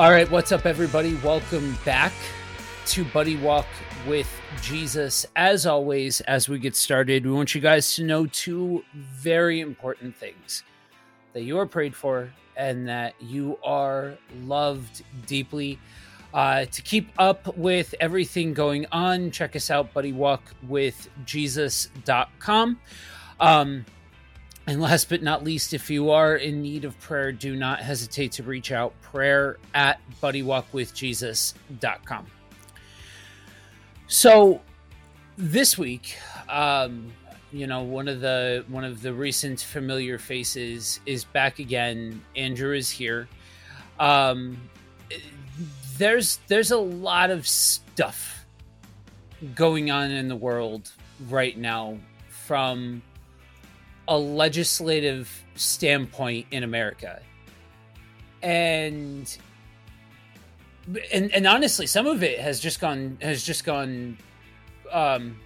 All right, what's up, everybody? Welcome back to Buddy Walk with Jesus. As always, as we get started, we want you guys to know two very important things that you are prayed for and that you are loved deeply. Uh, to keep up with everything going on, check us out, buddywalkwithjesus.com. Um, and last but not least, if you are in need of prayer, do not hesitate to reach out prayer at buddywalkwithjesus.com. So this week, um, you know, one of the one of the recent familiar faces is back again. Andrew is here. Um, there's there's a lot of stuff going on in the world right now from a legislative standpoint in America. And and and honestly, some of it has just gone has just gone um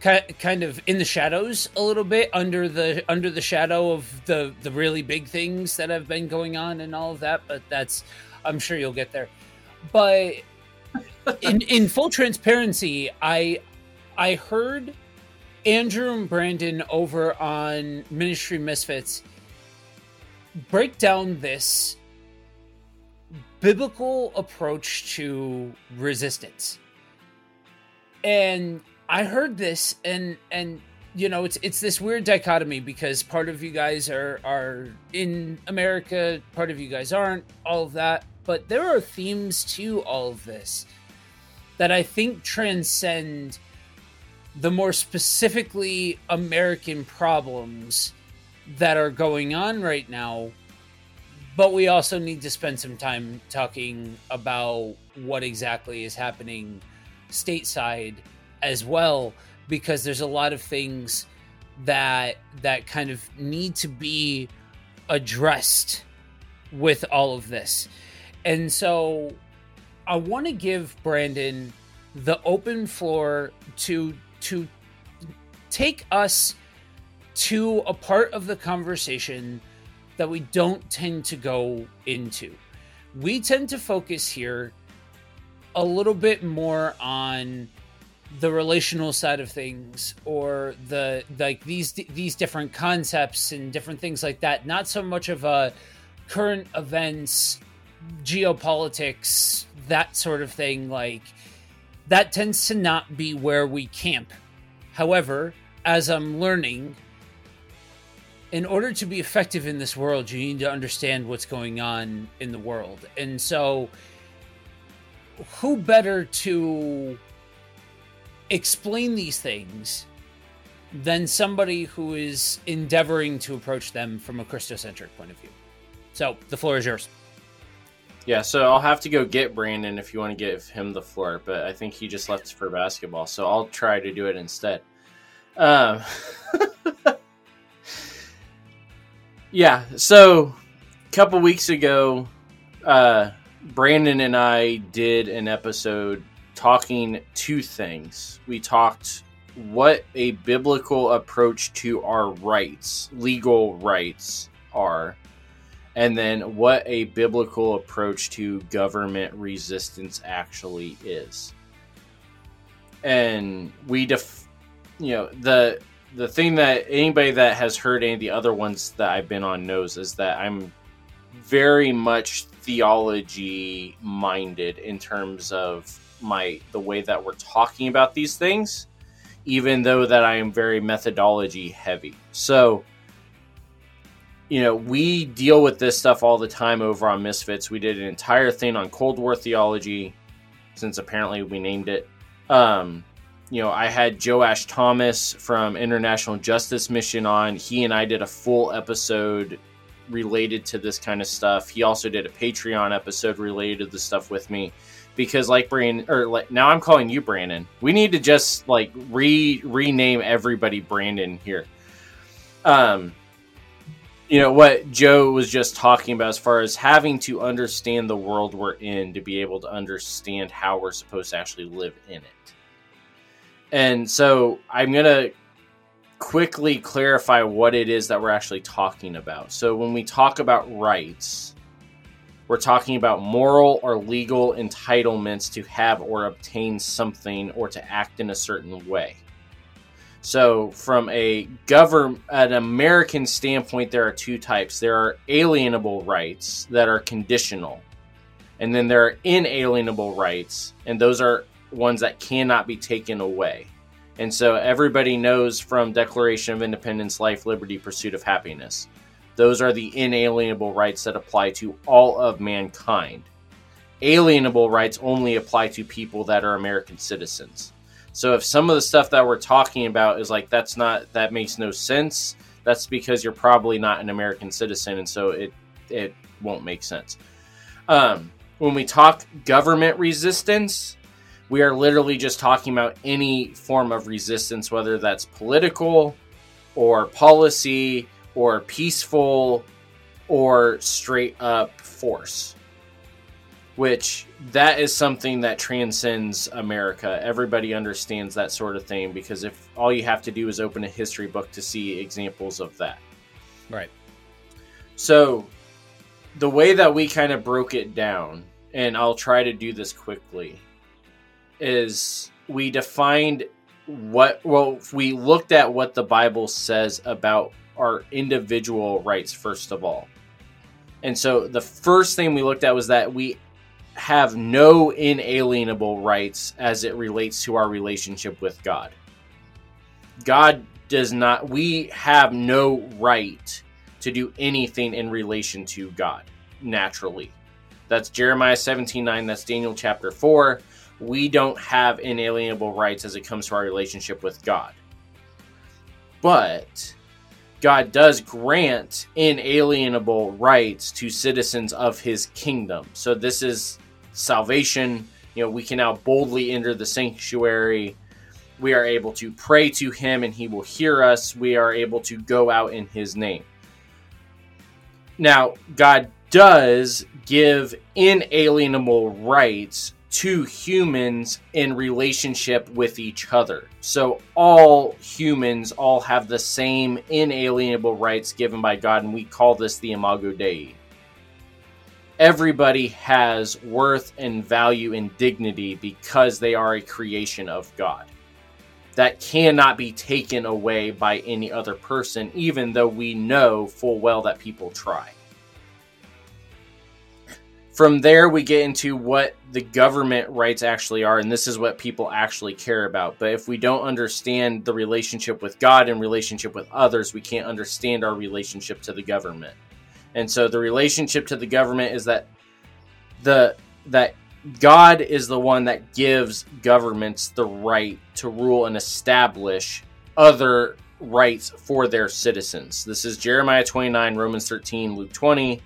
kind of in the shadows a little bit under the under the shadow of the the really big things that have been going on and all of that but that's i'm sure you'll get there but in in full transparency i i heard Andrew and Brandon over on Ministry Misfits break down this biblical approach to resistance. And I heard this and and you know it's it's this weird dichotomy because part of you guys are are in America, part of you guys aren't, all of that, but there are themes to all of this that I think transcend the more specifically American problems that are going on right now. But we also need to spend some time talking about what exactly is happening stateside as well, because there's a lot of things that that kind of need to be addressed with all of this. And so I want to give Brandon the open floor to to take us to a part of the conversation that we don't tend to go into. We tend to focus here a little bit more on the relational side of things or the like these these different concepts and different things like that not so much of a current events geopolitics that sort of thing like that tends to not be where we camp. However, as I'm learning, in order to be effective in this world, you need to understand what's going on in the world. And so, who better to explain these things than somebody who is endeavoring to approach them from a Christocentric point of view? So, the floor is yours. Yeah, so I'll have to go get Brandon if you want to give him the floor, but I think he just left for basketball, so I'll try to do it instead. Um, yeah, so a couple weeks ago, uh, Brandon and I did an episode talking two things. We talked what a biblical approach to our rights, legal rights, are and then what a biblical approach to government resistance actually is. And we def you know, the the thing that anybody that has heard any of the other ones that I've been on knows is that I'm very much theology minded in terms of my the way that we're talking about these things even though that I am very methodology heavy. So you know, we deal with this stuff all the time over on Misfits. We did an entire thing on Cold War theology, since apparently we named it. Um, you know, I had Joash Thomas from International Justice Mission on. He and I did a full episode related to this kind of stuff. He also did a Patreon episode related to the stuff with me because like Brandon or like now I'm calling you Brandon. We need to just like re rename everybody Brandon here. Um you know what Joe was just talking about as far as having to understand the world we're in to be able to understand how we're supposed to actually live in it. And so I'm going to quickly clarify what it is that we're actually talking about. So when we talk about rights, We're talking about moral or legal entitlements to have or obtain something or to act in a certain way. So, from a govern an American standpoint, there are two types. There are alienable rights that are conditional, and then there are inalienable rights, and those are ones that cannot be taken away. And so everybody knows from Declaration of Independence, life, liberty, pursuit of happiness. Those are the inalienable rights that apply to all of mankind. Alienable rights only apply to people that are American citizens. So if some of the stuff that we're talking about is like that's not that makes no sense, that's because you're probably not an American citizen, and so it it won't make sense. Um, when we talk government resistance, we are literally just talking about any form of resistance, whether that's political or policy or peaceful or straight up force which that is something that transcends america. Everybody understands that sort of thing because if all you have to do is open a history book to see examples of that. Right. So the way that we kind of broke it down and i'll try to do this quickly is we defined what well we looked at what the bible says about our individual rights first of all. And so the first thing we looked at was that we have no inalienable rights as it relates to our relationship with God. God does not, we have no right to do anything in relation to God naturally. That's Jeremiah 17 9, that's Daniel chapter 4. We don't have inalienable rights as it comes to our relationship with God. But God does grant inalienable rights to citizens of his kingdom. So this is salvation. You know, we can now boldly enter the sanctuary. We are able to pray to him and he will hear us. We are able to go out in his name. Now, God does give inalienable rights to humans in relationship with each other. So all humans all have the same inalienable rights given by God, and we call this the Imago Dei. Everybody has worth and value and dignity because they are a creation of God. That cannot be taken away by any other person, even though we know full well that people try. From there we get into what the government rights actually are and this is what people actually care about. But if we don't understand the relationship with god and relationship with others we can't understand our relationship to the government and so the relationship to the government is that the that god is the one that gives governments the right to rule and establish other rights for their citizens this is jeremiah 29 romans 13 luke 20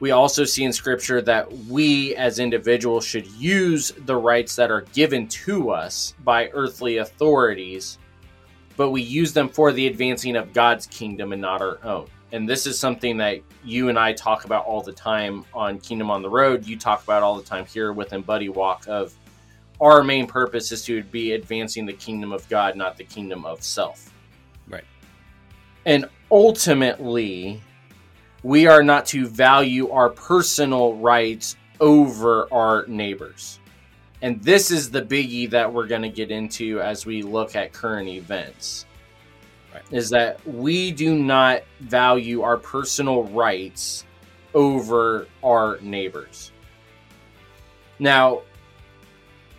we also see in scripture that we as individuals should use the rights that are given to us by earthly authorities, but we use them for the advancing of God's kingdom and not our own. And this is something that you and I talk about all the time on Kingdom on the Road. You talk about all the time here within Buddy Walk of our main purpose is to be advancing the kingdom of God, not the kingdom of self. Right. And ultimately, we are not to value our personal rights over our neighbors. And this is the biggie that we're going to get into as we look at current events. Right. Is that we do not value our personal rights over our neighbors. Now,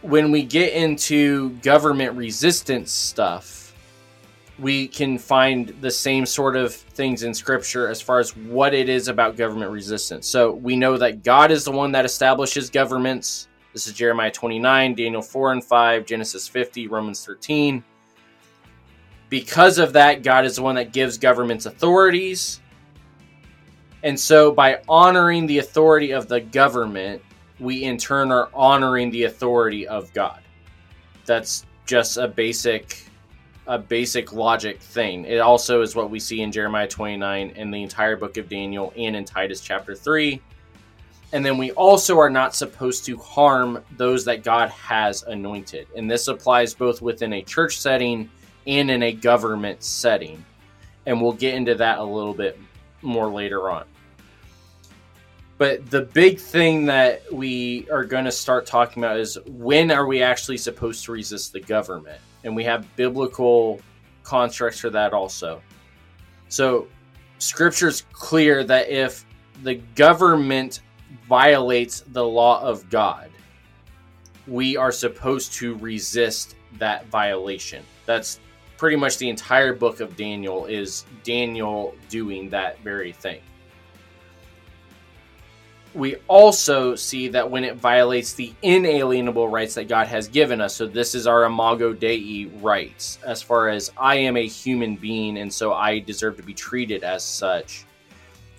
when we get into government resistance stuff, we can find the same sort of things in scripture as far as what it is about government resistance. So we know that God is the one that establishes governments. This is Jeremiah 29, Daniel 4 and 5, Genesis 50, Romans 13. Because of that, God is the one that gives governments authorities. And so by honoring the authority of the government, we in turn are honoring the authority of God. That's just a basic a basic logic thing. It also is what we see in Jeremiah 29 and the entire book of Daniel and in Titus chapter 3. And then we also are not supposed to harm those that God has anointed. And this applies both within a church setting and in a government setting. And we'll get into that a little bit more later on. But the big thing that we are going to start talking about is when are we actually supposed to resist the government? And we have biblical constructs for that also. So, scripture's clear that if the government violates the law of God, we are supposed to resist that violation. That's pretty much the entire book of Daniel is Daniel doing that very thing. We also see that when it violates the inalienable rights that God has given us, so this is our imago Dei rights, as far as I am a human being and so I deserve to be treated as such,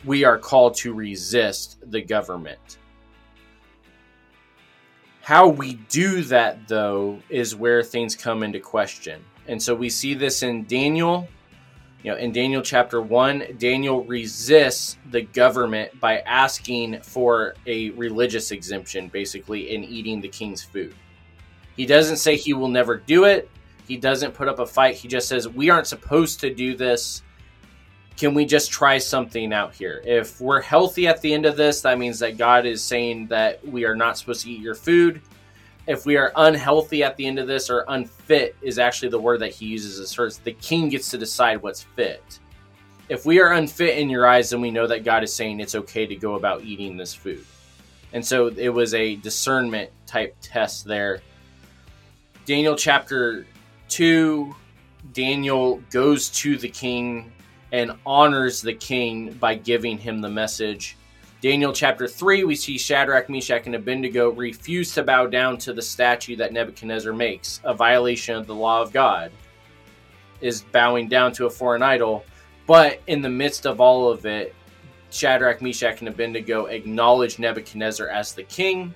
we are called to resist the government. How we do that, though, is where things come into question. And so we see this in Daniel. You know, in Daniel chapter 1, Daniel resists the government by asking for a religious exemption, basically, in eating the king's food. He doesn't say he will never do it. He doesn't put up a fight. He just says, We aren't supposed to do this. Can we just try something out here? If we're healthy at the end of this, that means that God is saying that we are not supposed to eat your food if we are unhealthy at the end of this or unfit is actually the word that he uses as first the king gets to decide what's fit. If we are unfit in your eyes then we know that god is saying it's okay to go about eating this food. And so it was a discernment type test there. Daniel chapter 2 daniel goes to the king and honors the king by giving him the message Daniel chapter 3, we see Shadrach, Meshach, and Abednego refuse to bow down to the statue that Nebuchadnezzar makes, a violation of the law of God, is bowing down to a foreign idol. But in the midst of all of it, Shadrach, Meshach, and Abednego acknowledge Nebuchadnezzar as the king.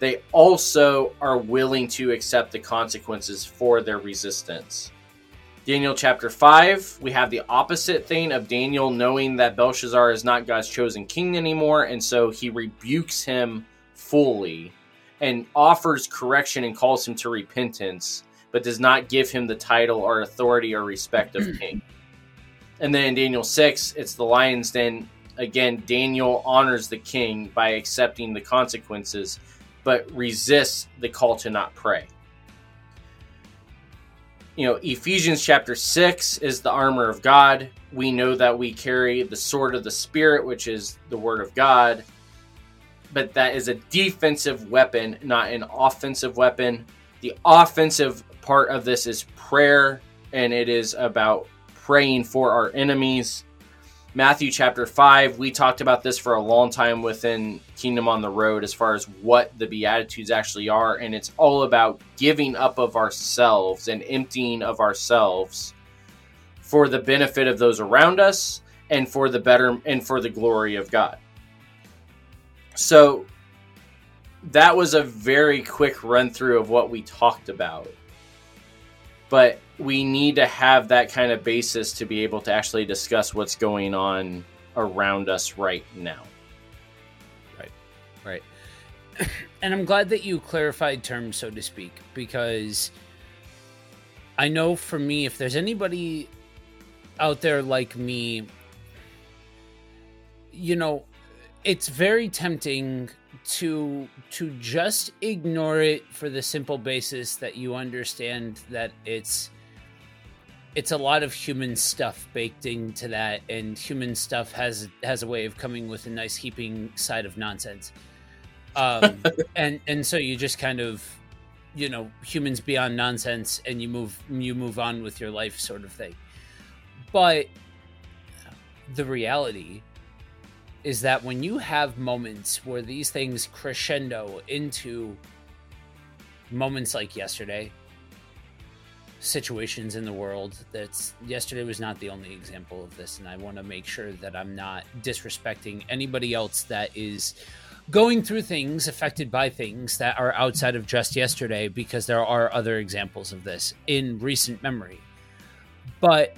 They also are willing to accept the consequences for their resistance. Daniel chapter 5, we have the opposite thing of Daniel knowing that Belshazzar is not God's chosen king anymore, and so he rebukes him fully and offers correction and calls him to repentance, but does not give him the title or authority or respect of king. And then in Daniel 6, it's the lion's den. Again, Daniel honors the king by accepting the consequences, but resists the call to not pray you know, Ephesians chapter 6 is the armor of God. We know that we carry the sword of the Spirit, which is the word of God. But that is a defensive weapon, not an offensive weapon. The offensive part of this is prayer, and it is about praying for our enemies. Matthew chapter 5, we talked about this for a long time within Kingdom on the Road as far as what the Beatitudes actually are. And it's all about giving up of ourselves and emptying of ourselves for the benefit of those around us and for the better and for the glory of God. So that was a very quick run through of what we talked about. But we need to have that kind of basis to be able to actually discuss what's going on around us right now. Right. Right. and I'm glad that you clarified terms, so to speak, because I know for me, if there's anybody out there like me, you know, it's very tempting to to just ignore it for the simple basis that you understand that it's it's a lot of human stuff baked into that and human stuff has has a way of coming with a nice heaping side of nonsense. Um and and so you just kind of you know humans beyond nonsense and you move you move on with your life sort of thing. But the reality is that when you have moments where these things crescendo into moments like yesterday situations in the world that's yesterday was not the only example of this and i want to make sure that i'm not disrespecting anybody else that is going through things affected by things that are outside of just yesterday because there are other examples of this in recent memory. But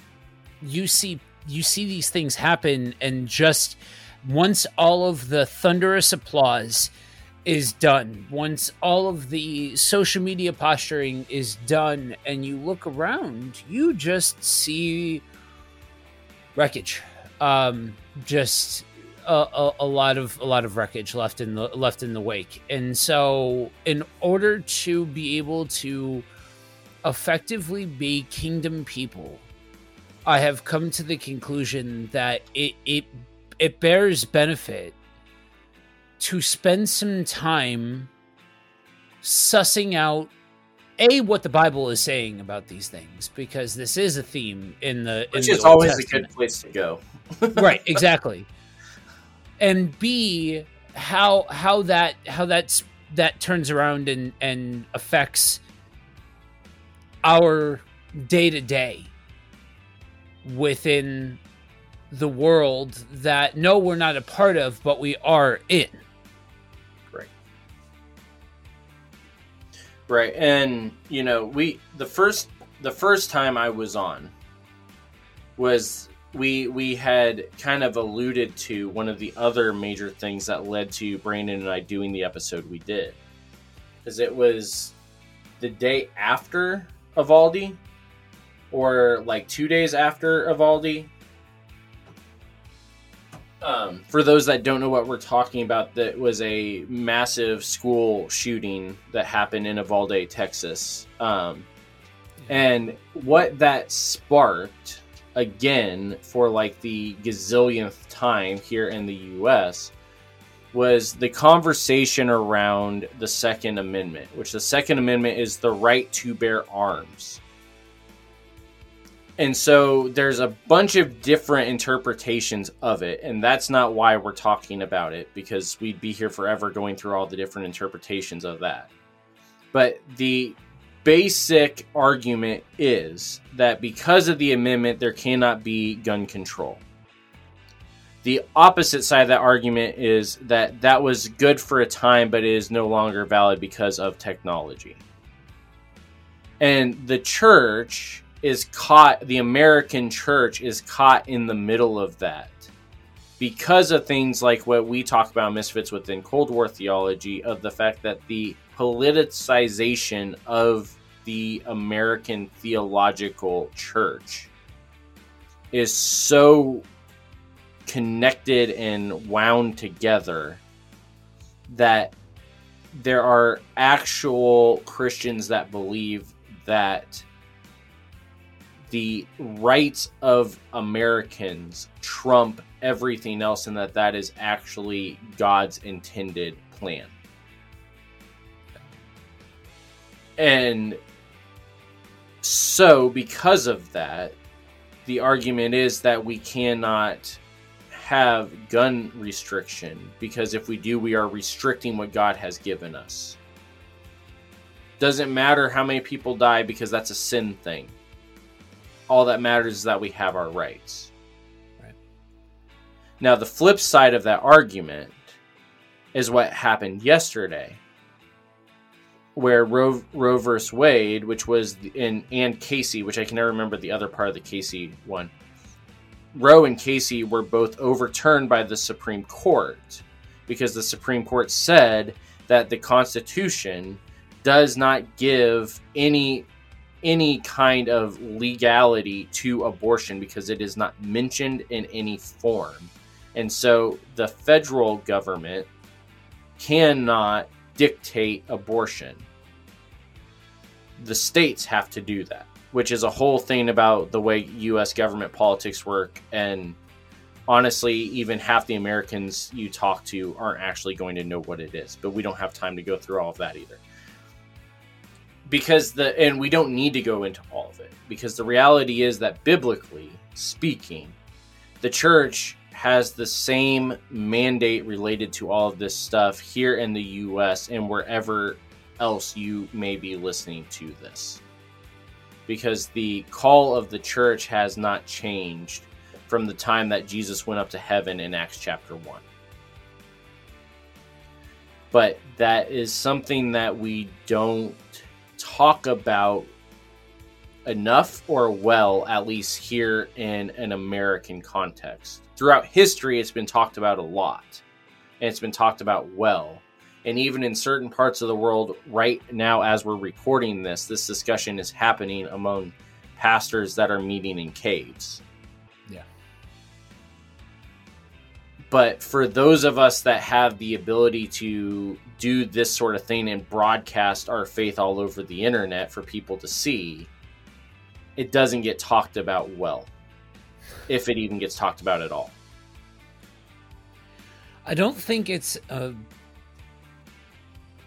you see you see these things happen and just once all of the thunderous applause is done, once all of the social media posturing is done, and you look around, you just see wreckage. Um, just a, a, a, lot of a lot of wreckage left in the left in the wake and so in order to be able to effectively be kingdom people i have come to the conclusion that it it it bears benefit to spend some time sussing out a what the bible is saying about these things because this is a theme in the which in is the always Testament. a good place to go. Right exactly. And b how how that how that's that turns around and and affects our day to day within the world that no we're not a part of but we are in right and you know we the first the first time i was on was we we had kind of alluded to one of the other major things that led to Brandon and I doing the episode we did. Because it was the day after Uvalde, or like two days after Uvalde. Um, for those that don't know what we're talking about, that was a massive school shooting that happened in Uvalde, Texas. Um, and what that sparked again for like the gazillionth time here in the US was the conversation around the Second Amendment, which the Second Amendment is the right to bear arms. And so there's a bunch of different interpretations of it, and that's not why we're talking about it because we'd be here forever going through all the different interpretations of that. But the basic argument is that because of the amendment, there cannot be gun control. The opposite side of that argument is that that was good for a time, but it is no longer valid because of technology. And the church is caught, the American church is caught in the middle of that because of things like what we talk about misfits within Cold War theology of the fact that the politicization of the American theological church is so connected and wound together that there are actual Christians that believe that the rights of Americans trump everything else and that that is actually God's intended plan. And so, because of that, the argument is that we cannot have gun restriction because if we do, we are restricting what God has given us. Doesn't matter how many people die because that's a sin thing. All that matters is that we have our rights. Right. Now, the flip side of that argument is what happened yesterday where Roe, Roe versus Wade, which was in and Casey, which I can never remember the other part of the Casey one. Roe and Casey were both overturned by the Supreme Court because the Supreme Court said that the Constitution does not give any any kind of legality to abortion because it is not mentioned in any form. And so the federal government cannot dictate abortion. The states have to do that, which is a whole thing about the way US government politics work. And honestly, even half the Americans you talk to aren't actually going to know what it is. But we don't have time to go through all of that either. Because the, and we don't need to go into all of it, because the reality is that biblically speaking, the church has the same mandate related to all of this stuff here in the US and wherever else you may be listening to this. Because the call of the church has not changed from the time that Jesus went up to heaven in Acts chapter 1. But that is something that we don't talk about enough or well, at least here in an American context. Throughout history, it's been talked about a lot, and it's been talked about well. And even in certain parts of the world, right now, as we're recording this, this discussion is happening among pastors that are meeting in caves. But for those of us that have the ability to do this sort of thing and broadcast our faith all over the internet for people to see, it doesn't get talked about well, if it even gets talked about at all. I don't think it's a.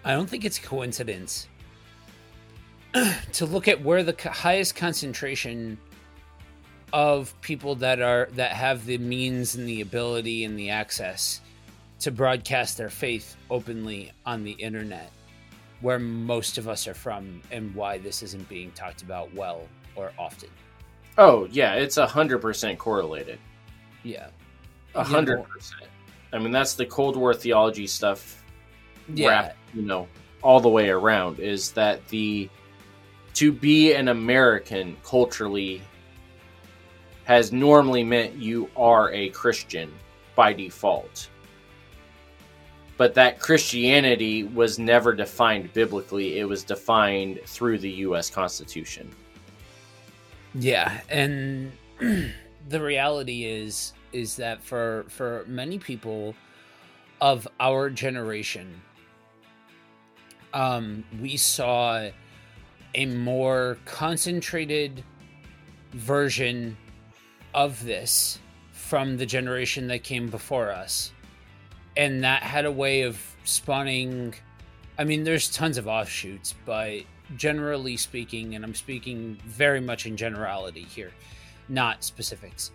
I don't think it's coincidence to look at where the highest concentration of people that are that have the means and the ability and the access to broadcast their faith openly on the internet where most of us are from and why this isn't being talked about well or often. Oh yeah it's a hundred percent correlated. Yeah. A hundred percent. I mean that's the cold war theology stuff yeah. wrapped, you know all the way around is that the to be an american culturally has normally meant you are a christian by default but that Christianity was never defined biblically. It was defined through the U.S. Constitution. Yeah, and the reality is is that for for many people of our generation, um, we saw a more concentrated version of this from the generation that came before us. And that had a way of spawning i mean there's tons of offshoots but generally speaking and i'm speaking very much in generality here not specifics.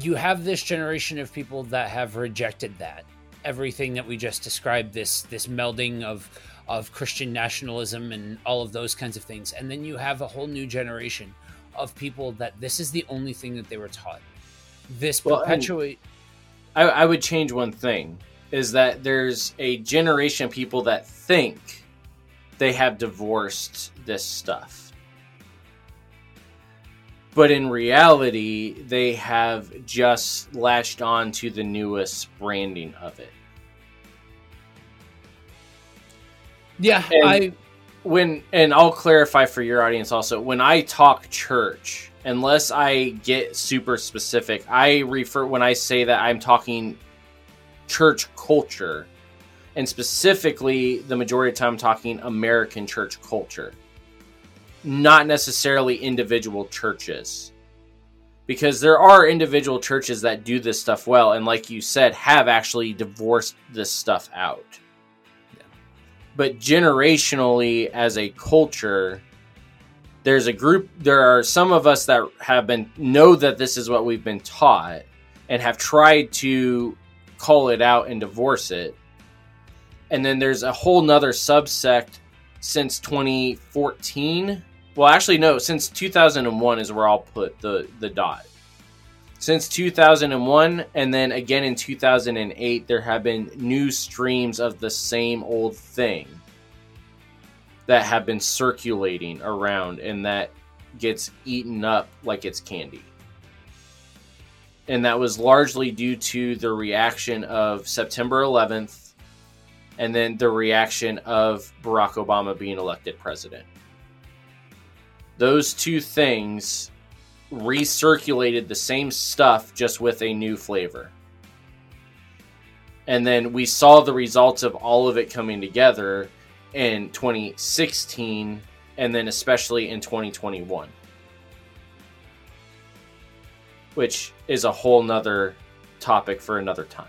You have this generation of people that have rejected that. Everything that we just described this this melding of of christian nationalism and all of those kinds of things. And then you have a whole new generation of people that this is the only thing that they were taught this well, perpetuate I, I would change one thing is that there's a generation of people that think they have divorced this stuff. But in reality, they have just latched on to the newest branding of it. Yeah, and I when and I'll clarify for your audience also, when I talk church, unless I get super specific. I refer when I say that I'm talking church culture, and specifically the majority of the time I'm talking American church culture, not necessarily individual churches. Because there are individual churches that do this stuff well, and like you said, have actually divorced this stuff out. But generationally, as a culture, there's a group there are some of us that have been know that this is what we've been taught and have tried to call it out and divorce it. And then there's a whole nother subsect since 2014 well actually no since 2001 is where i'll put the the dot since 2001 and then again in 2008 there have been new streams of the same old thing that have been circulating around and that gets eaten up like it's candy. And that was largely due to the reaction of September 11th and then the reaction of Barack Obama being elected president. Those two things recirculated the same stuff just with a new flavor. And then we saw the results of all of it coming together in 2016 and then especially in 2021 which is a whole nother topic for another time.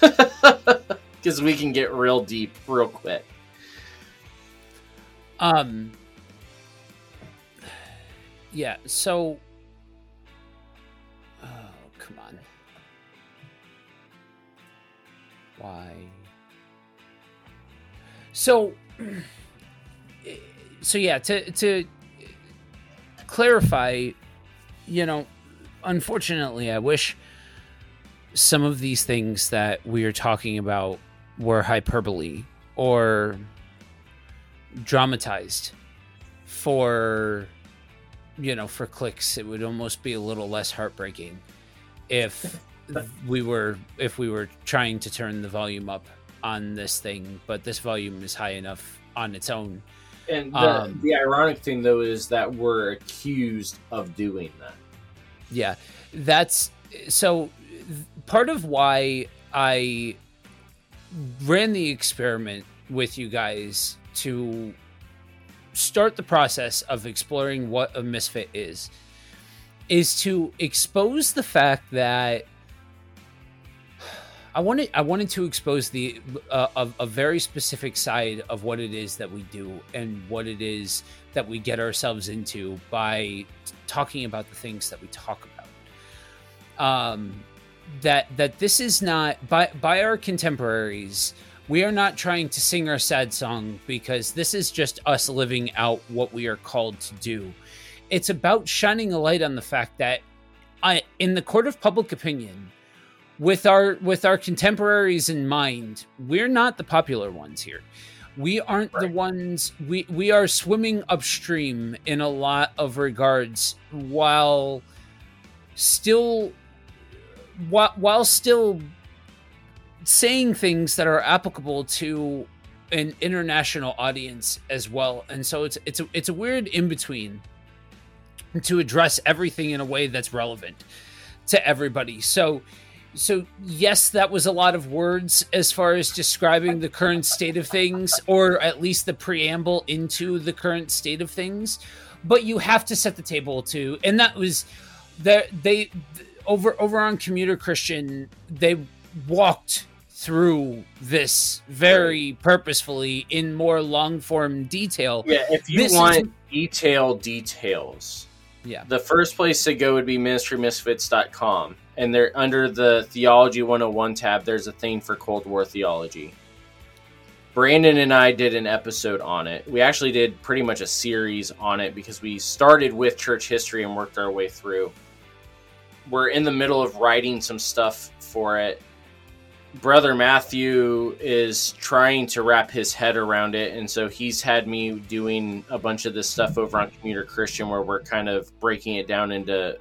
Because we can get real deep real quick. Um yeah so come on. Why? So so yeah, to to clarify, you know, unfortunately, I wish some of these things that we are talking about were hyperbole or dramatized for you know for clicks. It would almost be a little less heartbreaking if we were if we were trying to turn the volume up on this thing, but this volume is high enough on its own. And the, um, the ironic thing, though, is that we're accused of doing that. Yeah, that's so. part of why I ran the experiment with you guys to start the process of exploring what a misfit is is to expose the fact that I wanted I wanted to expose the uh, a, a very specific side of what it is that we do and what it is that we get ourselves into by talking about the things that we talk about. Um, that that this is not by by our contemporaries. We are not trying to sing our sad song because this is just us living out what we are called to do. It's about shining a light on the fact that I, in the court of public opinion, with our with our contemporaries in mind, we're not the popular ones here. We aren't right. the ones we we are swimming upstream in a lot of regards while still while, while still saying things that are applicable to an international audience as well. And so it's it's a, it's a weird in between to address everything in a way that's relevant to everybody. So so yes that was a lot of words as far as describing the current state of things or at least the preamble into the current state of things but you have to set the table too and that was that they over over on commuter christian they walked through this very purposefully in more long form detail yeah if you this want is, detailed details yeah. The first place to go would be ministrymisfits.com and they're under the theology 101 tab there's a thing for cold war theology. Brandon and i did an episode on it. We actually did pretty much a series on it because we started with church history and worked our way through. We're in the middle of writing some stuff for it brother matthew is trying to wrap his head around it and so he's had me doing a bunch of this stuff over on commuter christian where we're kind of breaking it down into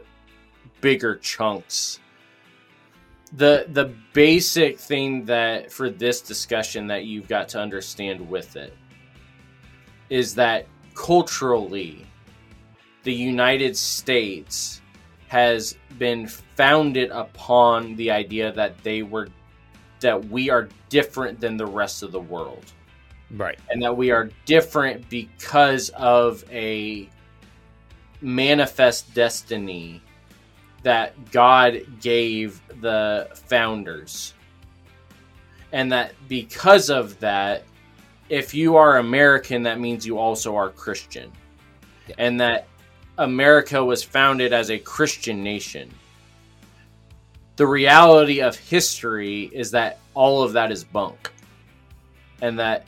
bigger chunks. The the basic thing that for this discussion that you've got to understand with it is that culturally the United States has been founded upon the idea that they were that we are different than the rest of the world. Right. And that we are different because of a manifest destiny that God gave the founders. And that because of that, if you are American, that means you also are Christian. Yeah. And that America was founded as a Christian nation. The reality of history is that all of that is bunk. And that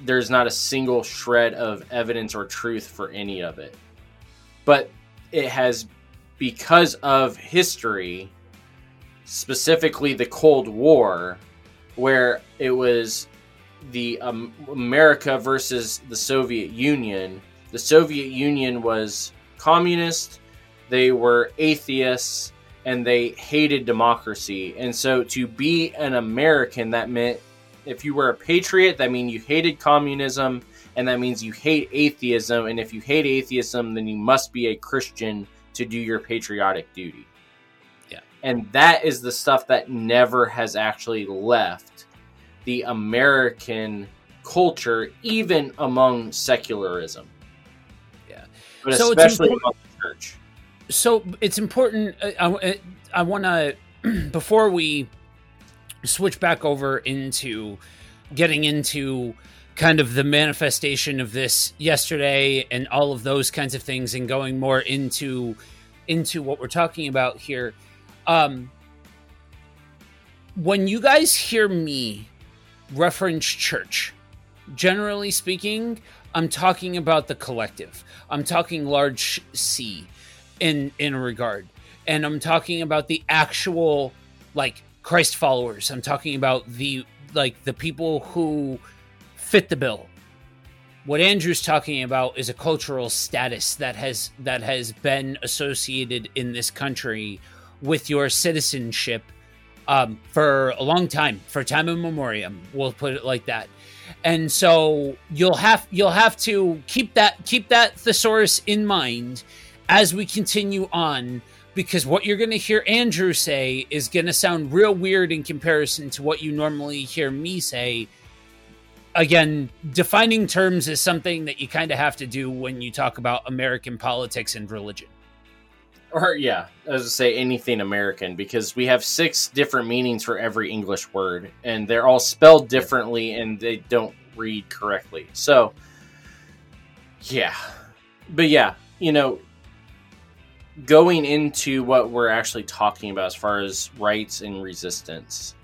there's not a single shred of evidence or truth for any of it. But it has because of history, specifically the Cold War, where it was the um, America versus the Soviet Union. The Soviet Union was communist, they were atheists, and they hated democracy. And so to be an American, that meant if you were a patriot, that means you hated communism, and that means you hate atheism. And if you hate atheism, then you must be a Christian to do your patriotic duty. Yeah. And that is the stuff that never has actually left the American culture, even among secularism. Yeah. But so especially among the church. So it's important. Uh, I, I want to, before we switch back over into getting into kind of the manifestation of this yesterday and all of those kinds of things and going more into into what we're talking about here um when you guys hear me reference church generally speaking i'm talking about the collective i'm talking large c in in regard and i'm talking about the actual like christ followers i'm talking about the like the people who fit the bill. What Andrew's talking about is a cultural status that has that has been associated in this country with your citizenship um, for a long time, for time immemorial. We'll put it like that. And so you'll have you'll have to keep that keep that thesaurus in mind as we continue on because what you're going to hear Andrew say is going to sound real weird in comparison to what you normally hear me say. Again, defining terms is something that you kind of have to do when you talk about American politics and religion. Or, yeah, as I say, anything American, because we have six different meanings for every English word, and they're all spelled differently and they don't read correctly. So, yeah. But yeah, you know, going into what we're actually talking about as far as rights and resistance,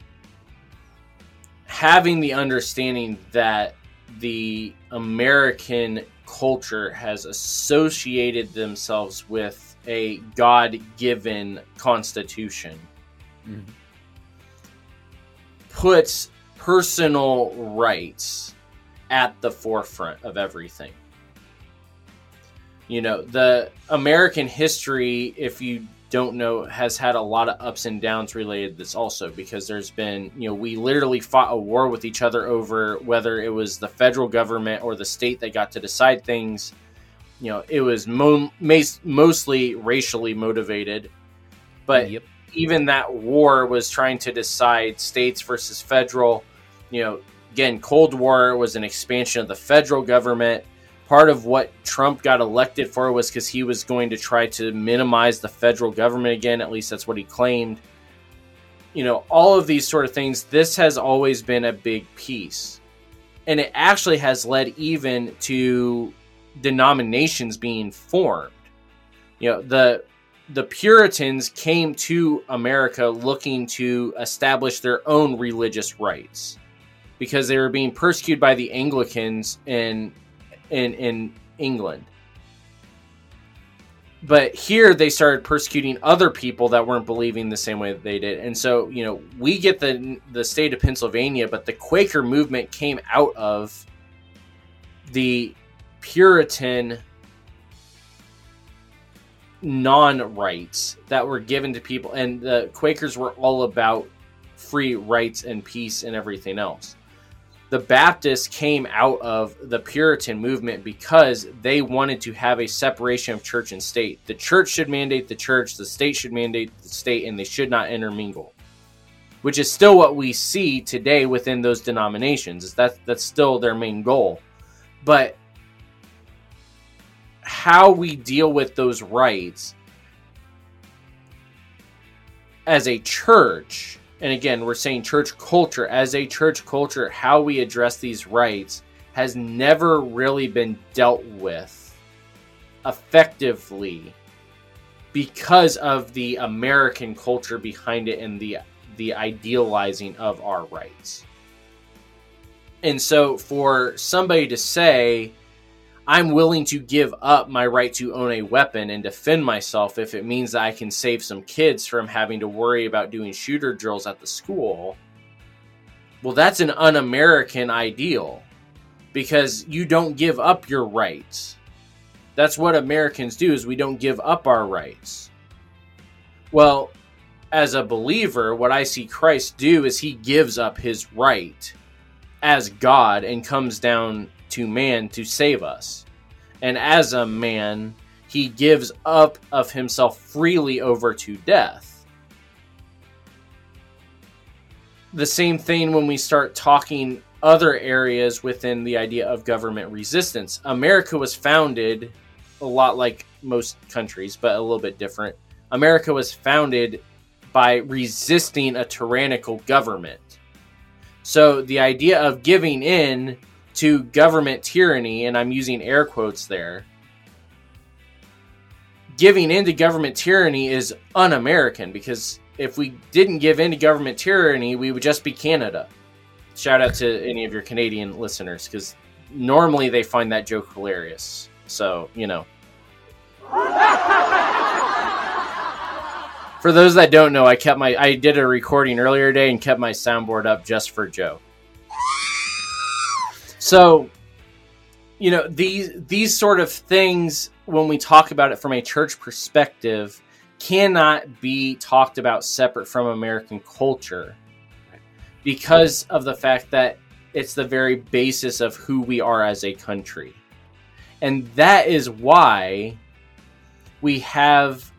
having the understanding that the American culture has associated themselves with a God given constitution mm-hmm. puts personal rights at the forefront of everything you know the american history if you don't know has had a lot of ups and downs related to this also because there's been you know we literally fought a war with each other over whether it was the federal government or the state that got to decide things. You know it was mo- mostly racially motivated. But yep. even that war was trying to decide states versus federal. You know again cold war was an expansion of the federal government part of what Trump got elected for was because he was going to try to minimize the federal government again. At least that's what he claimed. You know, all of these sort of things, this has always been a big piece. And it actually has led even to denominations being formed. You know, the the Puritans came to America looking to establish their own religious rights because they were being persecuted by the Anglicans in in in England. But here they started persecuting other people that weren't believing the same way that they did. And so, you know, we get the the state of Pennsylvania, but the Quaker movement came out of the Puritan non-rights that were given to people and the Quakers were all about free rights and peace and everything else the Baptists came out of the Puritan movement because they wanted to have a separation of church and state. The church should mandate the church, the state should mandate the state, and they should not intermingle. Which is still what we see today within those denominations. Is that that's still their main goal. But how we deal with those rights as a church and again, we're saying church culture as a church culture, how we address these rights has never really been dealt with effectively because of the American culture behind it and the the idealizing of our rights. And so for somebody to say I'm willing to give up my right to own a weapon and defend myself if it means that I can save some kids from having to worry about doing shooter drills at the school. Well, that's an un American ideal because you don't give up your rights. That's what Americans do is we don't give up our rights. Well, as a believer, what I see Christ do is he gives up his right as God and comes down to man to save us. And as a man, he gives up of himself freely over to death. The same thing when we start talking other areas within the idea of government resistance. America was founded a lot like most countries, but a little bit different. America was founded by resisting a tyrannical government. So the idea of giving in to government tyranny, and I'm using air quotes there, giving into government tyranny is un American because if we didn't give in to government tyranny, we would just be Canada. Shout out to any of your Canadian listeners because normally they find that joke hilarious. So, you know. for those that don't know, I kept my I did a recording earlier today and kept my soundboard up just for Joe. So, you know, these these sort of things when we talk about it from a church perspective cannot be talked about separate from American culture because of the fact that it's the very basis of who we are as a country. And that is why we have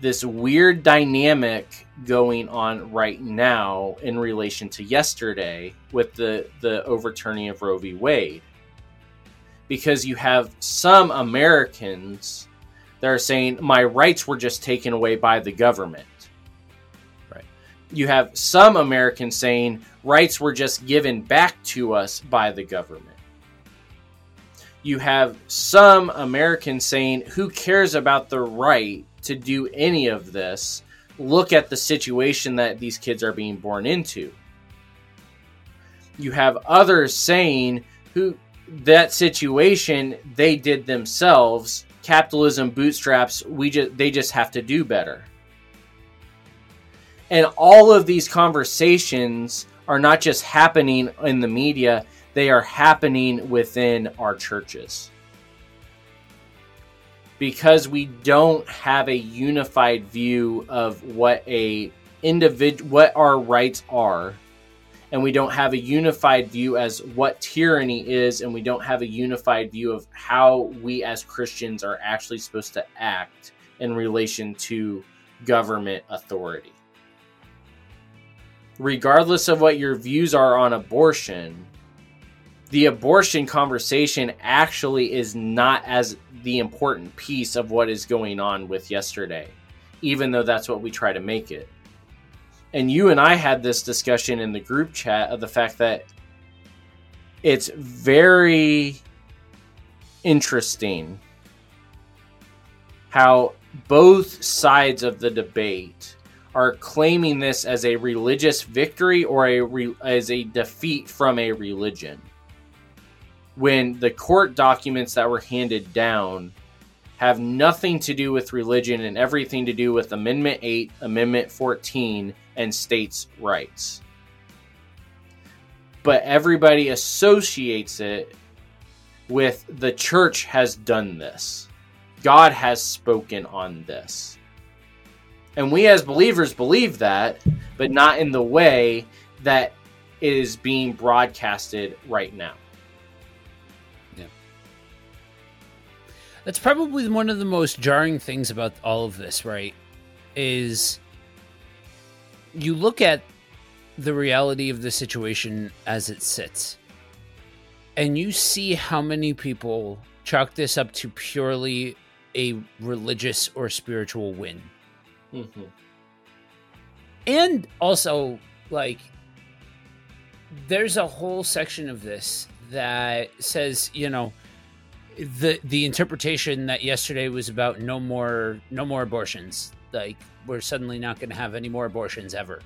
this weird dynamic going on right now in relation to yesterday with the the overturning of Roe v. Wade. Because you have some Americans that are saying my rights were just taken away by the government. Right. You have some Americans saying rights were just given back to us by the government. You have some Americans saying who cares about the right to do any of this? Look at the situation that these kids are being born into. You have others saying who that situation they did themselves. Capitalism bootstraps, we just they just have to do better. And all of these conversations are not just happening in the media, they are happening within our churches because we don't have a unified view of what a individual what our rights are and we don't have a unified view as what tyranny is and we don't have a unified view of how we as Christians are actually supposed to act in relation to government authority. Regardless of what your views are on abortion the abortion conversation actually is not as the important piece of what is going on with yesterday, even though that's what we try to make it. And you and I had this discussion in the group chat of the fact that it's very interesting how both sides of the debate are claiming this as a religious victory or a re- as a defeat from a religion when the court documents that were handed down have nothing to do with religion and everything to do with Amendment 8, Amendment 14, and states' rights. But everybody associates it with the church has done this. God has spoken on this. And we as believers believe that, but not in the way that it is being broadcasted right now. That's probably one of the most jarring things about all of this, right? Is you look at the reality of the situation as it sits, and you see how many people chalk this up to purely a religious or spiritual win. Mm-hmm. And also, like, there's a whole section of this that says, you know, the the interpretation that yesterday was about no more no more abortions like we're suddenly not going to have any more abortions ever.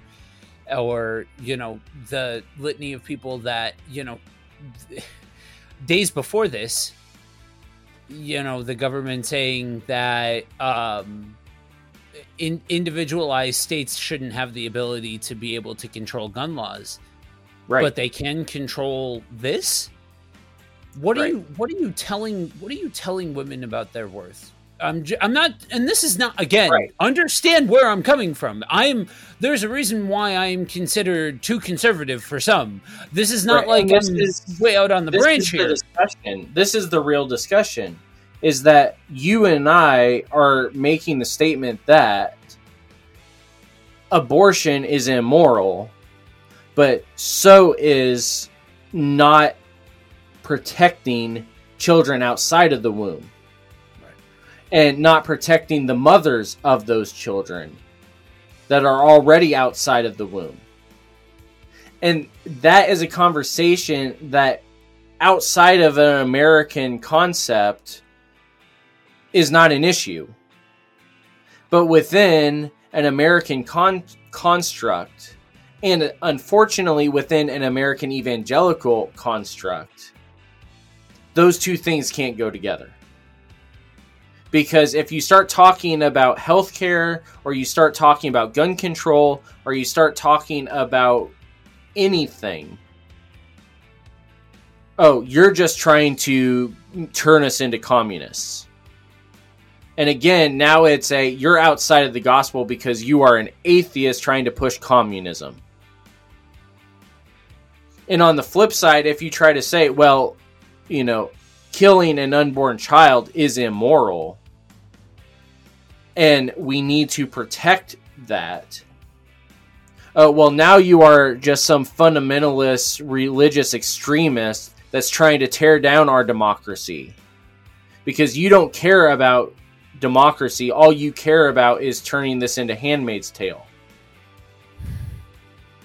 Or you know the litany of people that you know days before this you know the government saying that um in individualized states shouldn't have the ability to be able to control gun laws. Right. But they can control this what right. are you What are you telling What are you telling women about their worth? I'm j- I'm not, and this is not again. Right. Understand where I'm coming from. I'm there's a reason why I'm considered too conservative for some. This is not right. like this I'm is, way out on the branch here. The discussion. This is the real discussion. Is that you and I are making the statement that abortion is immoral, but so is not protecting children outside of the womb right. and not protecting the mothers of those children that are already outside of the womb. And that is a conversation that outside of an American concept is not an issue. But within an American con- construct, and unfortunately within an American evangelical construct, those two things can't go together. Because if you start talking about healthcare, or you start talking about gun control, or you start talking about anything, oh, you're just trying to turn us into communists. And again, now it's a you're outside of the gospel because you are an atheist trying to push communism. And on the flip side, if you try to say, well, you know, killing an unborn child is immoral, and we need to protect that. Uh, well, now you are just some fundamentalist religious extremist that's trying to tear down our democracy because you don't care about democracy. All you care about is turning this into Handmaid's Tale,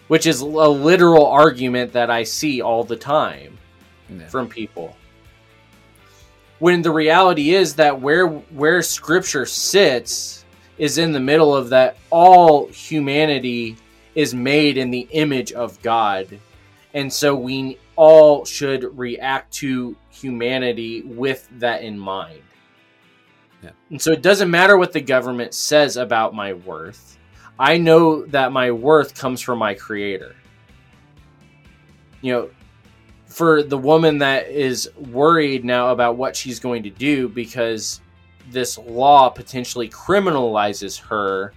which is a literal argument that I see all the time yeah. from people. When the reality is that where where Scripture sits is in the middle of that all humanity is made in the image of God. And so we all should react to humanity with that in mind. Yeah. And so it doesn't matter what the government says about my worth. I know that my worth comes from my creator. You know, for the woman that is worried now about what she's going to do because this law potentially criminalizes her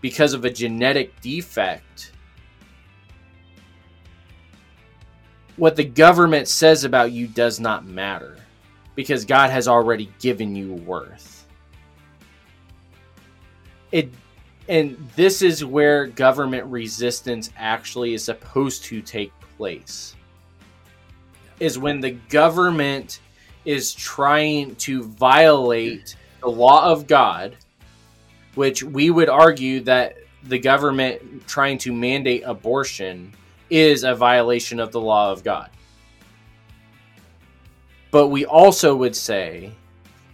because of a genetic defect. What the government says about you does not matter because God has already given you worth. It and this is where government resistance actually is supposed to take place. Is when the government is trying to violate the law of God, which we would argue that the government trying to mandate abortion is a violation of the law of God. But we also would say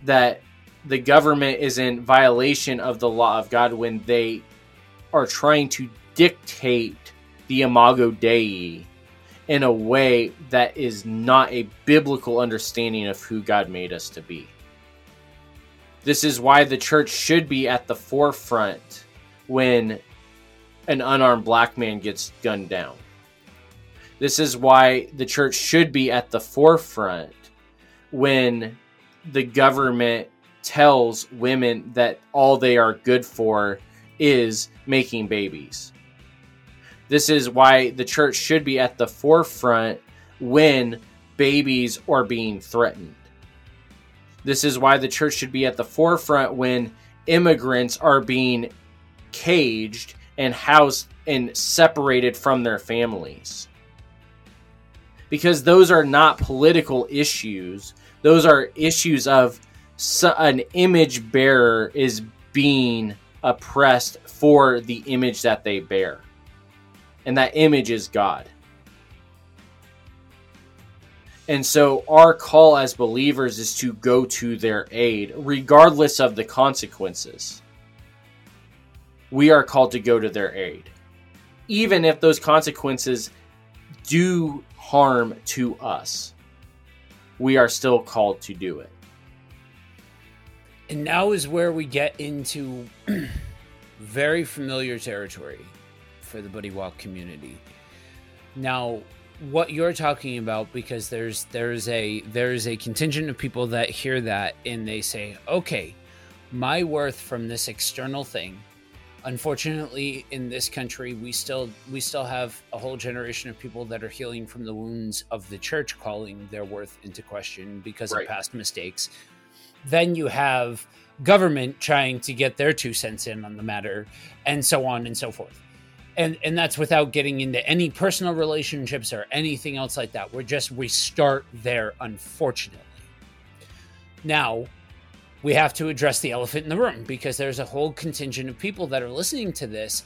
that the government is in violation of the law of God when they are trying to dictate the imago Dei in a way that is not a biblical understanding of who God made us to be. This is why the church should be at the forefront when an unarmed black man gets gunned down. This is why the church should be at the forefront when the government tells women that all they are good for is making babies. This is why the church should be at the forefront when babies are being threatened. This is why the church should be at the forefront when immigrants are being caged and housed and separated from their families. Because those are not political issues those are issues of an image bearer is being oppressed for the image that they bear. And that image is God. And so our call as believers is to go to their aid, regardless of the consequences. We are called to go to their aid. Even if those consequences do harm to us we are still called to do it. And now is where we get into very familiar territory for the Buddy Walk community. Now, what you're talking about because there's there's a there's a contingent of people that hear that and they say, "Okay, my worth from this external thing unfortunately in this country we still we still have a whole generation of people that are healing from the wounds of the church calling their worth into question because right. of past mistakes then you have government trying to get their two cents in on the matter and so on and so forth and and that's without getting into any personal relationships or anything else like that we're just we start there unfortunately now we have to address the elephant in the room because there's a whole contingent of people that are listening to this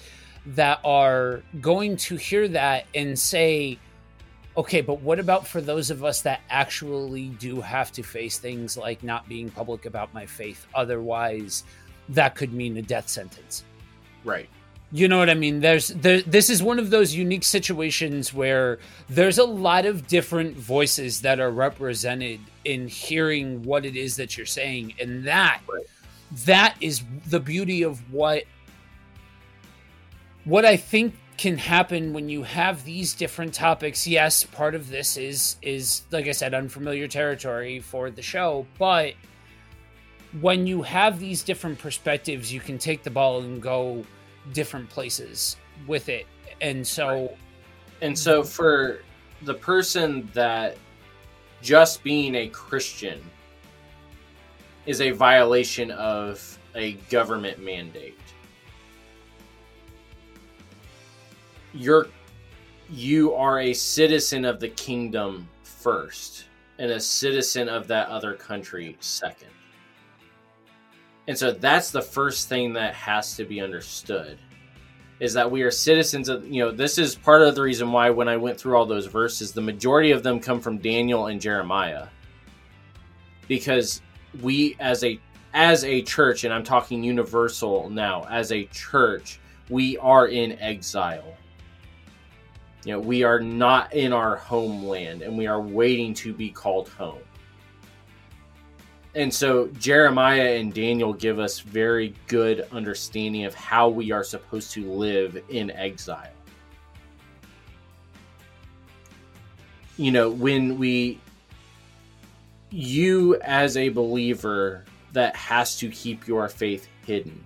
that are going to hear that and say, okay, but what about for those of us that actually do have to face things like not being public about my faith? Otherwise, that could mean a death sentence. Right. You know what I mean? There's there, this is one of those unique situations where there's a lot of different voices that are represented in hearing what it is that you're saying, and that right. that is the beauty of what what I think can happen when you have these different topics. Yes, part of this is is like I said, unfamiliar territory for the show, but when you have these different perspectives, you can take the ball and go different places with it. And so and so for the person that just being a Christian is a violation of a government mandate. You're you are a citizen of the kingdom first and a citizen of that other country second. And so that's the first thing that has to be understood is that we are citizens of you know this is part of the reason why when I went through all those verses the majority of them come from Daniel and Jeremiah because we as a as a church and I'm talking universal now as a church we are in exile you know, we are not in our homeland and we are waiting to be called home. And so Jeremiah and Daniel give us very good understanding of how we are supposed to live in exile. You know, when we you as a believer that has to keep your faith hidden.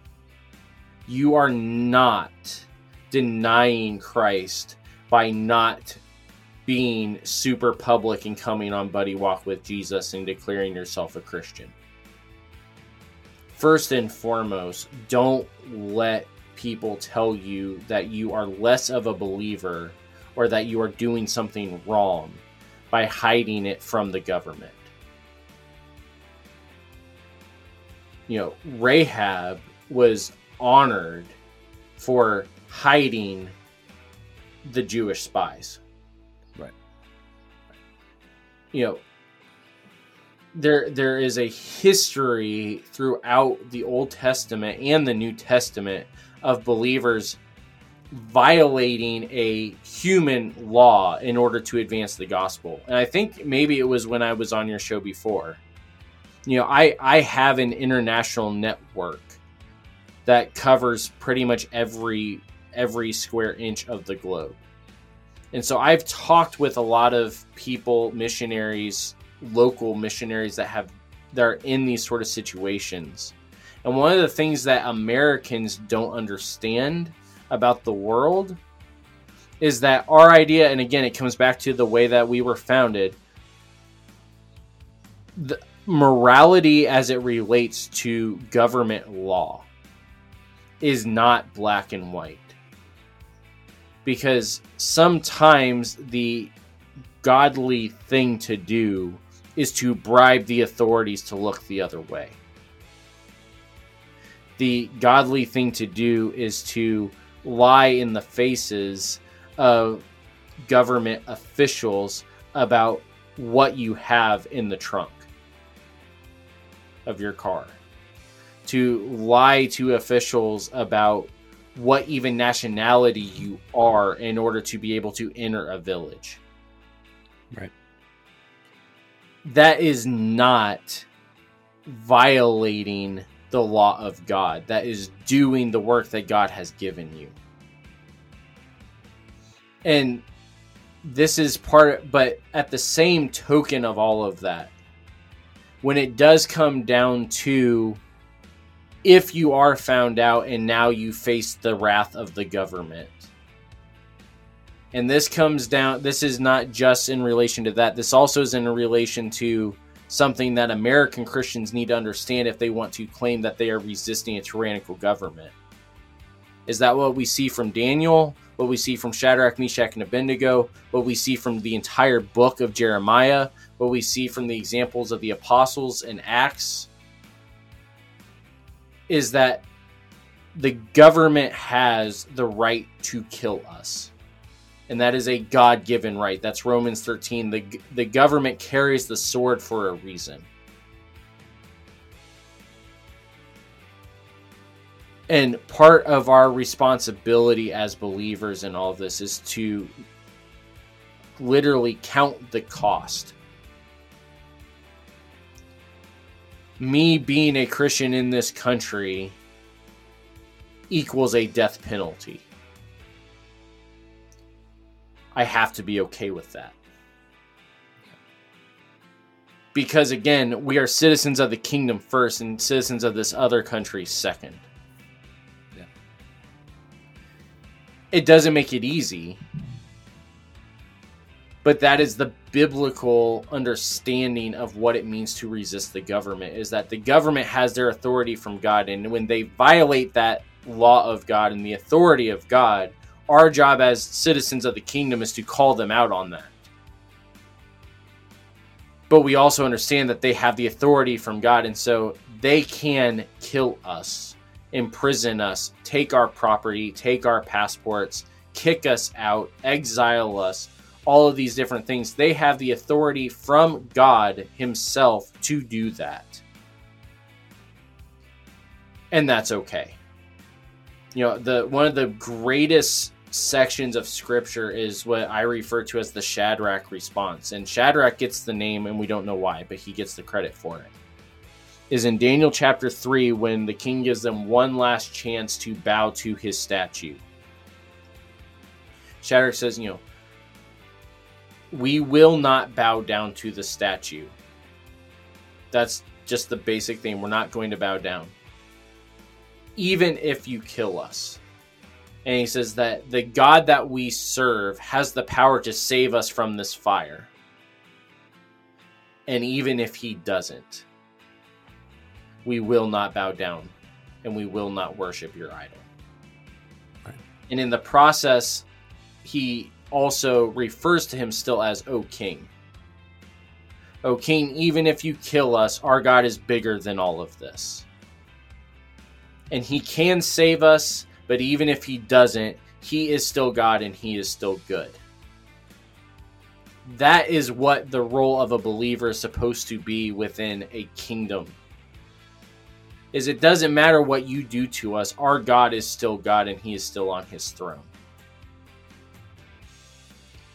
You are not denying Christ by not being super public and coming on Buddy Walk with Jesus and declaring yourself a Christian. First and foremost, don't let people tell you that you are less of a believer or that you are doing something wrong by hiding it from the government. You know, Rahab was honored for hiding the Jewish spies. You know, there there is a history throughout the Old Testament and the New Testament of believers violating a human law in order to advance the gospel. And I think maybe it was when I was on your show before. You know, I I have an international network that covers pretty much every every square inch of the globe. And so I've talked with a lot of people, missionaries, local missionaries that have that are in these sort of situations. And one of the things that Americans don't understand about the world is that our idea, and again, it comes back to the way that we were founded, the morality as it relates to government law is not black and white because sometimes the godly thing to do is to bribe the authorities to look the other way. The godly thing to do is to lie in the faces of government officials about what you have in the trunk of your car. To lie to officials about what even nationality you are in order to be able to enter a village. Right. That is not violating the law of God. That is doing the work that God has given you. And this is part but at the same token of all of that, when it does come down to if you are found out and now you face the wrath of the government. And this comes down, this is not just in relation to that, this also is in relation to something that American Christians need to understand if they want to claim that they are resisting a tyrannical government. Is that what we see from Daniel? What we see from Shadrach, Meshach, and Abednego? What we see from the entire book of Jeremiah? What we see from the examples of the apostles and Acts? Is that the government has the right to kill us. And that is a God given right. That's Romans 13. The, the government carries the sword for a reason. And part of our responsibility as believers in all of this is to literally count the cost me being a Christian in this country equals a death penalty. I have to be okay with that. Because again, we are citizens of the kingdom first and citizens of this other country second. Yeah. It doesn't make it easy. But that is the biblical understanding of what it means to resist the government is that the government has their authority from God. And when they violate that law of God and the authority of God our job as citizens of the kingdom is to call them out on that. But we also understand that they have the authority from God and so they can kill us imprison us take our property take our passports kick us out exile us all of these different things. They have the authority from God Himself to do that. And that's okay. You know, the one of the greatest sections of scripture is what I refer to as the Shadrach response. And Shadrach gets the name, and we don't know why, but he gets the credit for it. Is in Daniel chapter 3 when the king gives them one last chance to bow to his statue. Shadrach says, you know, we will not bow down to the statue. That's just the basic thing. We're not going to bow down. Even if you kill us. And he says that the God that we serve has the power to save us from this fire. And even if he doesn't, we will not bow down and we will not worship your idol. Right. And in the process, he also refers to him still as O King. O King, even if you kill us, our God is bigger than all of this. And he can save us, but even if he doesn't, he is still God and he is still good. That is what the role of a believer is supposed to be within a kingdom. Is it doesn't matter what you do to us, our God is still God and he is still on his throne.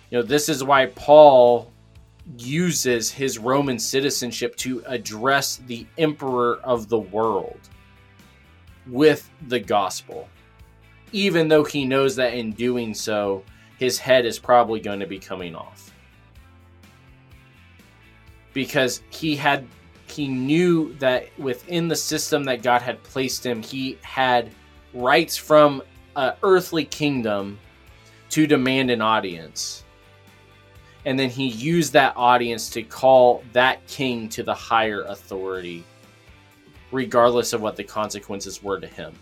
You know, this is why Paul uses his Roman citizenship to address the emperor of the world with the gospel. Even though he knows that in doing so, his head is probably going to be coming off. Because he had he knew that within the system that God had placed him, he had rights from an earthly kingdom to demand an audience and then he used that audience to call that king to the higher authority regardless of what the consequences were to him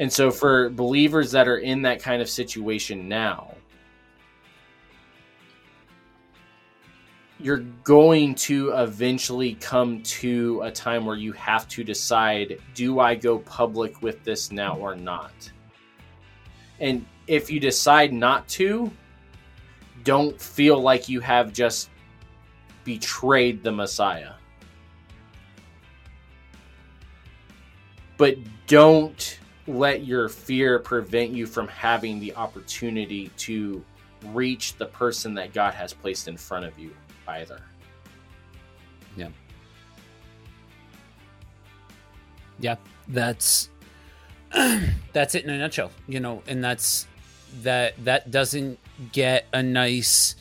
and so for believers that are in that kind of situation now you're going to eventually come to a time where you have to decide do I go public with this now or not? And if you decide not to, don't feel like you have just betrayed the Messiah. But don't let your fear prevent you from having the opportunity to reach the person that God has placed in front of you either. Yeah. Yeah, that's that's it in a nutshell, you know, and that's that that doesn't get a nice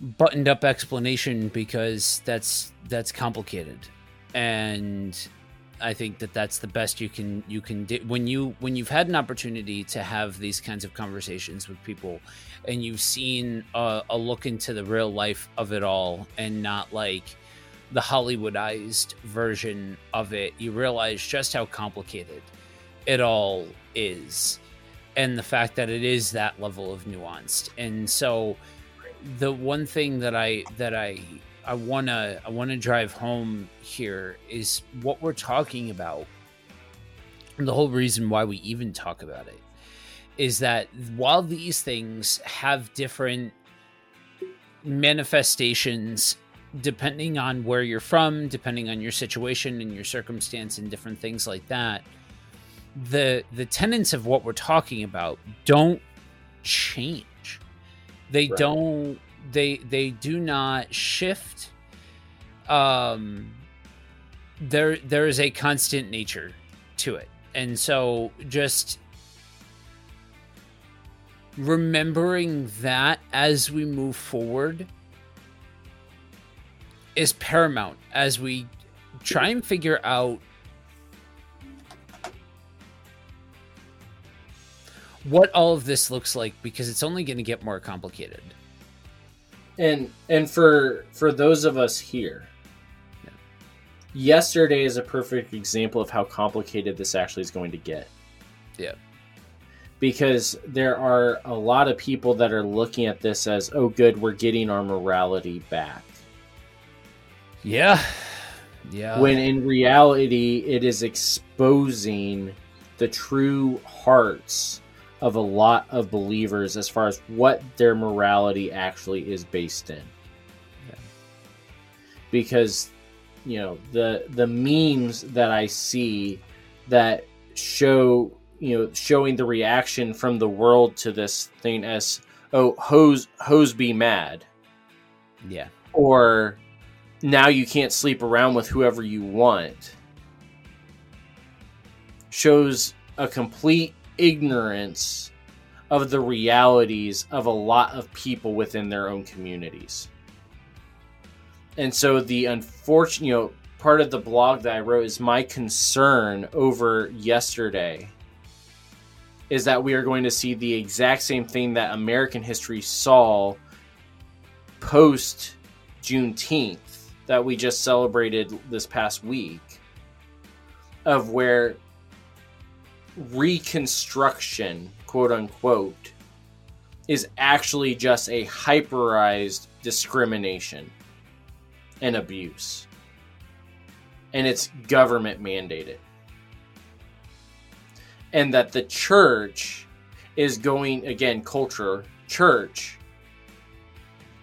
buttoned up explanation because that's that's complicated. And i think that that's the best you can you can do. When you when you've had an opportunity to have these kinds of conversations with people and you've seen a, a look into the real life of it all and not like the hollywoodized version of it you realize just how complicated it all is and the fact that it is that level of nuanced. And so the one thing that I that I I want to I want to drive home here is what we're talking about. The whole reason why we even talk about it is that while these things have different manifestations depending on where you're from, depending on your situation and your circumstance and different things like that, the the tenets of what we're talking about don't change. They right. don't they they do not shift. Um there there is a constant nature to it. And so just remembering that as we move forward is paramount as we try and figure out what all of this looks like because it's only going to get more complicated. And and for for those of us here, Yeah. yesterday is a perfect example of how complicated this actually is going to get. Yeah. Because there are a lot of people that are looking at this as, oh, good, we're getting our morality back. Yeah. Yeah. when in reality it is exposing the true hearts of a lot of believers as far as what their morality actually is based in Yeah. because you know the the memes that i see that show you know showing the reaction from the world to this thing as oh hoes hoes be mad yeah. or now you can't sleep around with whoever you want shows a complete ignorance of the realities of a lot of people within their own communities. And so the unfortunate, you know, part of the blog that I wrote is my concern over yesterday is that we are going to see the exact same thing that American history saw post Juneteenth that we just celebrated this past week, of where reconstruction, quote unquote, is actually just a hyperized discrimination and abuse. And it's government mandated. And that the church is going, again, culture, church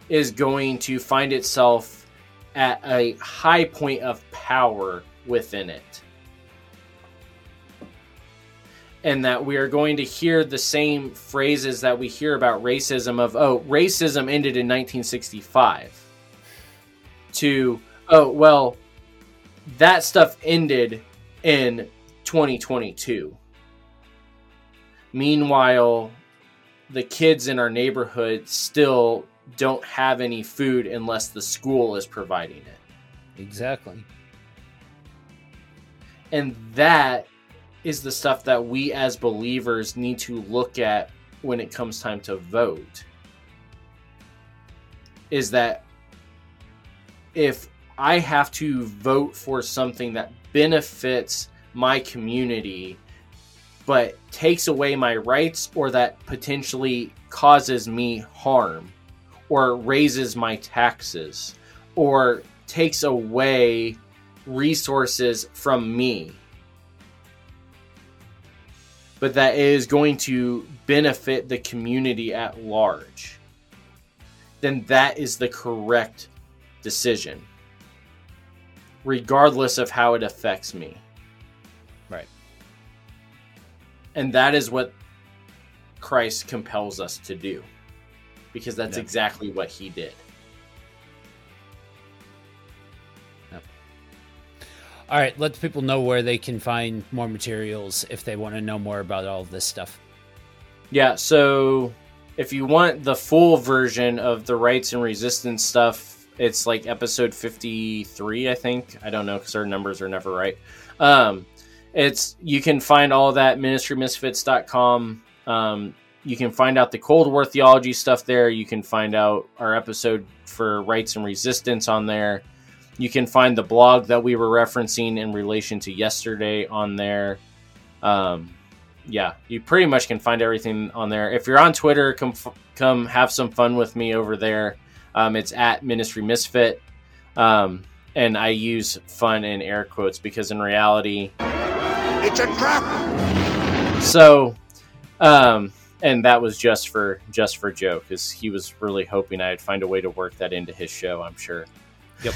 is going to find itself at a high point of power within it. And that we are going to hear the same phrases that we hear about racism of, oh, racism ended in 1965. To, oh, well, that stuff ended in 2022. Meanwhile, the kids in our neighborhood still don't have any food unless the school is providing it. Exactly. And that is the stuff that we as believers need to look at when it comes time to vote. Is that if I have to vote for something that benefits my community but takes away my rights or that potentially causes me harm or raises my taxes or takes away resources from me but that is going to benefit the community at large then that is the correct decision regardless of how it affects me Right. and that is what Christ compels us to do because that's Yeah. exactly what he did All right, let people know where they can find more materials if they want to know more about all this stuff. Yeah, so if you want the full version of the rights and resistance stuff, it's like episode 53, I think. I don't know because our numbers are never right. Um, it's you can find all that at ministrymisfits.com. Um, you can find out the Cold War theology stuff there. You can find out our episode for rights and resistance on there. You can find the blog that we were referencing in relation to yesterday on there. Um, yeah, you pretty much can find everything on there. If you're on Twitter, come f- come have some fun with me over there. Um, it's at Ministry Misfit, um, and I use fun in air quotes because in reality, It's a trap! so, um, and that was just for just for Joe because he was really hoping I'd find a way to work that into his show. I'm sure. Yep.